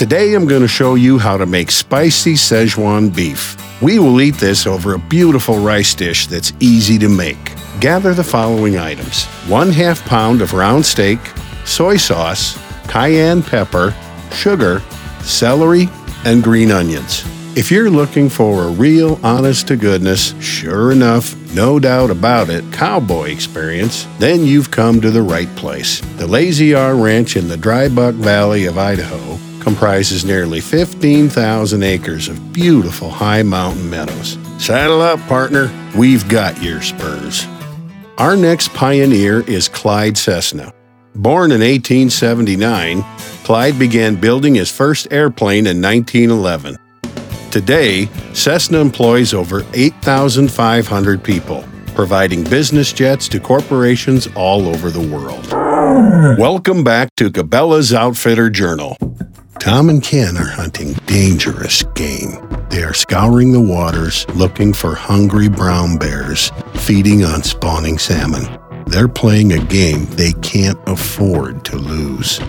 Today I'm going to show you how to make spicy Szechuan beef. We will eat this over a beautiful rice dish that's easy to make. Gather the following items 1 half pound of round steak, soy sauce, cayenne pepper, sugar, celery, and green onions. If you're looking for a real honest to goodness, sure enough, no doubt about it, cowboy experience, then you've come to the right place. The Lazy R Ranch in the Dry Buck Valley of Idaho comprises nearly 15,000 acres of beautiful high mountain meadows. Saddle up, partner. We've got your spurs. Our next pioneer is Clyde Cessna. Born in 1879, Clyde began building his first airplane in 1911. Today, Cessna employs over 8,500 people, providing business jets to corporations all over the world. Welcome back to Cabela's Outfitter Journal. Tom and Ken are hunting dangerous game. They are scouring the waters looking for hungry brown bears, feeding on spawning salmon. They're playing a game they can't afford to lose.